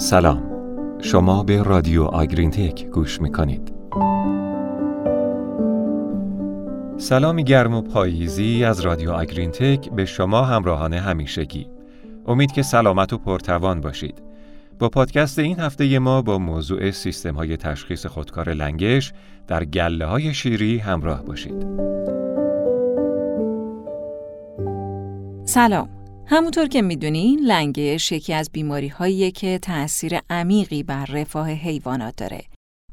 سلام. شما به رادیو آگرین تک گوش می‌کنید. سلامی گرم و پاییزی از رادیو آگرین تک به شما همراهان همیشگی. امید که سلامت و پرتوان باشید. با پادکست این هفته ما با موضوع سیستم های تشخیص خودکار لنگش در گله های شیری همراه باشید. سلام. همونطور که می‌دونین لنگش یکی از بیماری هایی که تأثیر عمیقی بر رفاه حیوانات داره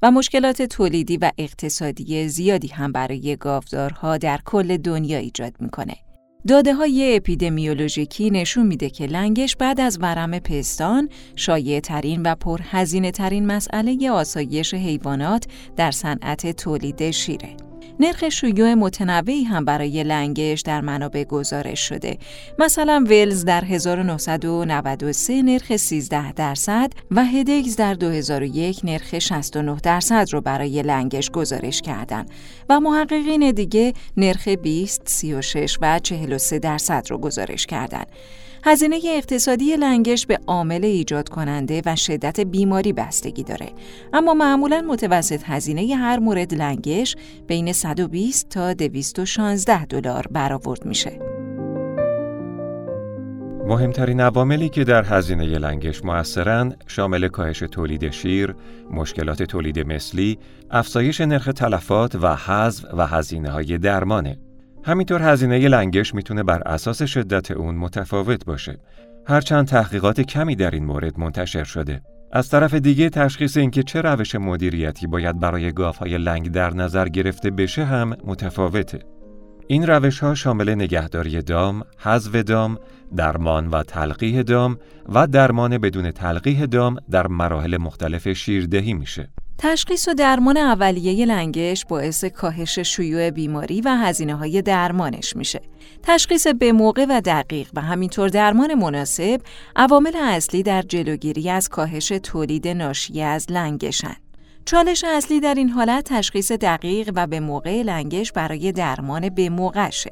و مشکلات تولیدی و اقتصادی زیادی هم برای گاودارها در کل دنیا ایجاد می‌کنه. داده های اپیدمیولوژیکی نشون میده که لنگش بعد از ورم پستان شایع ترین و پرهزینه ترین مسئله آسایش حیوانات در صنعت تولید شیره. نرخ شیوع متنوعی هم برای لنگش در منابع گزارش شده. مثلا ولز در 1993 نرخ 13 درصد و هدگز در 2001 نرخ 69 درصد رو برای لنگش گزارش کردند و محققین دیگه نرخ 20, 36 و 43 درصد رو گزارش کردند. هزینه اقتصادی لنگش به عامل ایجاد کننده و شدت بیماری بستگی داره اما معمولا متوسط هزینه هر مورد لنگش بین 120 تا 216 دلار برآورد میشه. مهمترین عواملی که در هزینه لنگش موثرن شامل کاهش تولید شیر، مشکلات تولید مثلی، افزایش نرخ تلفات و حذف و هزینه های درمانه. همینطور هزینه لنگش می‌تونه بر اساس شدت اون متفاوت باشه. هرچند تحقیقات کمی در این مورد منتشر شده. از طرف دیگه تشخیص اینکه چه روش مدیریتی باید برای گاوهای لنگ در نظر گرفته بشه هم متفاوته. این روش ها شامل نگهداری دام، حذف دام، درمان و تلقیح دام و درمان بدون تلقیح دام در مراحل مختلف شیردهی میشه. تشخیص و درمان اولیه لنگش باعث کاهش شیوع بیماری و هزینه های درمانش میشه. تشخیص به موقع و دقیق و همینطور درمان مناسب عوامل اصلی در جلوگیری از کاهش تولید ناشی از لنگشن. چالش اصلی در این حالت تشخیص دقیق و به موقع لنگش برای درمان به موقعشه.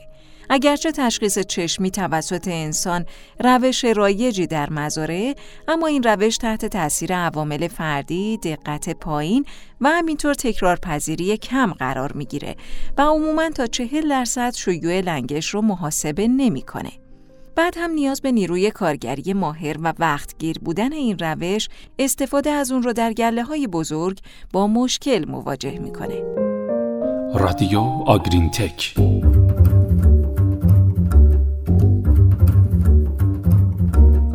اگرچه تشخیص چشمی توسط انسان روش رایجی در مزاره اما این روش تحت تاثیر عوامل فردی، دقت پایین و همینطور تکرار پذیری کم قرار می‌گیره و عموما تا چهل درصد شیوع لنگش رو محاسبه نمی‌کنه. بعد هم نیاز به نیروی کارگری ماهر و وقتگیر بودن این روش استفاده از اون رو در گله های بزرگ با مشکل مواجه می‌کنه. رادیو آگرین تک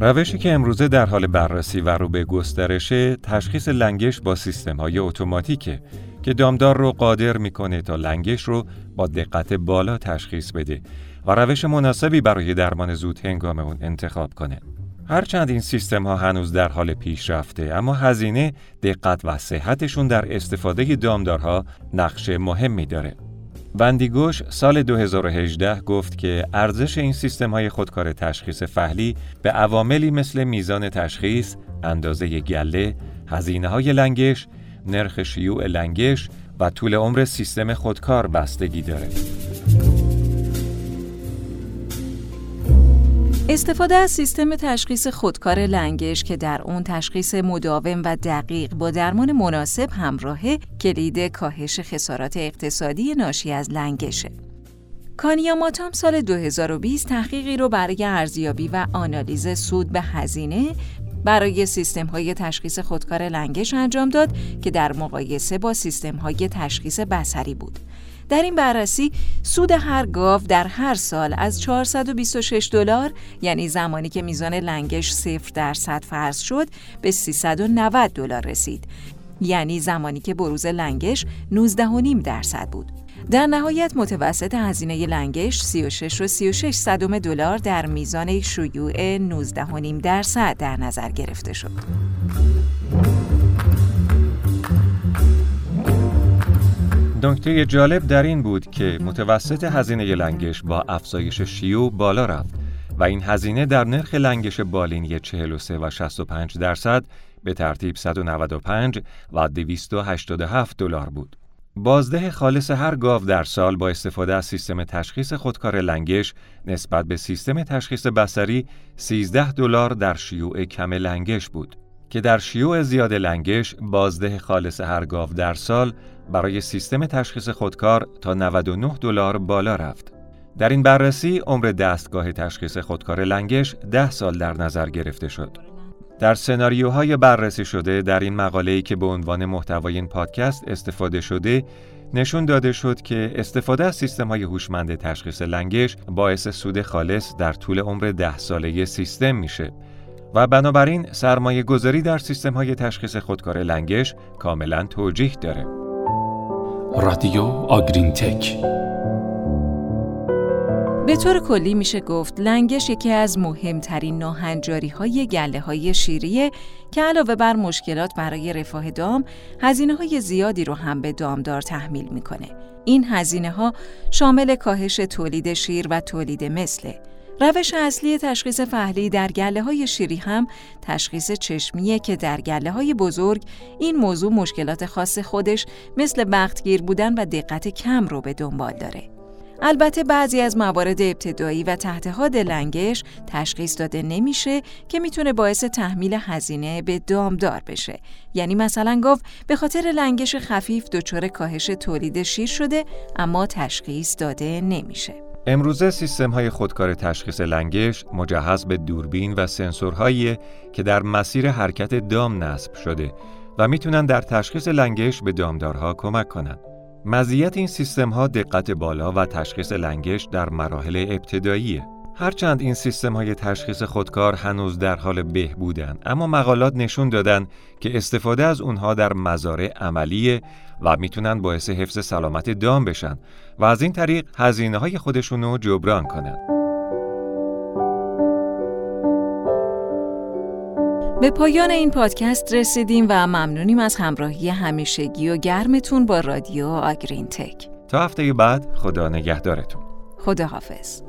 روشی که امروزه در حال بررسی و رو به گسترشه تشخیص لنگش با سیستم های اتوماتیکه که دامدار رو قادر می‌کنه تا لنگش رو با دقت بالا تشخیص بده و روش مناسبی برای درمان زود هنگام اون انتخاب کنه. هرچند این سیستم ها هنوز در حال پیشرفته اما هزینه، دقت و صحتشون در استفاده دامدارها نقش مهمی داره. وندیگوش سال 2018 گفت که ارزش این سیستم های خودکار تشخیص فهلی به عواملی مثل میزان تشخیص، اندازه گله، هزینه های لنگش، نرخ شیوع لنگش و طول عمر سیستم خودکار بستگی داره. استفاده از سیستم تشخیص خودکار لنگش که در اون تشخیص مداوم و دقیق با درمان مناسب همراهه کلید کاهش خسارات اقتصادی ناشی از لنگشه. کانیاماتام سال 2020 تحقیقی رو برای ارزیابی و آنالیز سود به هزینه برای سیستم های تشخیص خودکار لنگش انجام داد که در مقایسه با سیستم های تشخیص بسری بود. در این بررسی سود هر گاو در هر سال از 426 دلار یعنی زمانی که میزان لنگش صفر درصد فرض شد به 390 دلار رسید یعنی زمانی که بروز لنگش 19.5 درصد بود در نهایت متوسط هزینه لنگش 36 و 36 صدم دلار در میزان شیوع 19.5 درصد در نظر گرفته شد. نکته جالب در این بود که متوسط هزینه لنگش با افزایش شیوع بالا رفت و این هزینه در نرخ لنگش بالینی 43 و 65 درصد به ترتیب 195 و 287 دلار بود. بازده خالص هر گاو در سال با استفاده از سیستم تشخیص خودکار لنگش نسبت به سیستم تشخیص بسری 13 دلار در شیوع کم لنگش بود. که در شیوع زیاد لنگش بازده خالص هر گاو در سال برای سیستم تشخیص خودکار تا 99 دلار بالا رفت. در این بررسی عمر دستگاه تشخیص خودکار لنگش 10 سال در نظر گرفته شد. در سناریوهای بررسی شده در این مقاله‌ای که به عنوان محتوای این پادکست استفاده شده نشون داده شد که استفاده از سیستم های هوشمند تشخیص لنگش باعث سود خالص در طول عمر ده ساله سیستم میشه و بنابراین سرمایه گذاری در سیستم های تشخیص خودکار لنگش کاملا توجیه داره. رادیو آگرین تک به طور کلی میشه گفت لنگش یکی از مهمترین ناهنجاری های گله های شیریه که علاوه بر مشکلات برای رفاه دام هزینه های زیادی رو هم به دامدار تحمیل می‌کنه. این هزینه ها شامل کاهش تولید شیر و تولید مثله. روش اصلی تشخیص فهلی در گله های شیری هم تشخیص چشمیه که در گله های بزرگ این موضوع مشکلات خاص خودش مثل بختگیر بودن و دقت کم رو به دنبال داره. البته بعضی از موارد ابتدایی و تحت حاد لنگش تشخیص داده نمیشه که می‌تونه باعث تحمیل هزینه به دامدار بشه یعنی مثلا گفت به خاطر لنگش خفیف دچار کاهش تولید شیر شده اما تشخیص داده نمیشه امروزه سیستم های خودکار تشخیص لنگش مجهز به دوربین و سنسورهایی که در مسیر حرکت دام نصب شده و می‌تونن در تشخیص لنگش به دامدارها کمک کنند. مزیت این سیستم ها دقت بالا و تشخیص لنگش در مراحل ابتداییه. هرچند این سیستم های تشخیص خودکار هنوز در حال بهبودن اما مقالات نشون دادن که استفاده از اونها در مزارع عملیه و می‌تونن باعث حفظ سلامت دام بشن و از این طریق هزینه های خودشونو جبران کنن. به پایان این پادکست رسیدیم و ممنونیم از همراهی همیشگی و گرمتون با رادیو آگرین تک. تا هفته بعد خدا نگهدارتون. خدا حافظ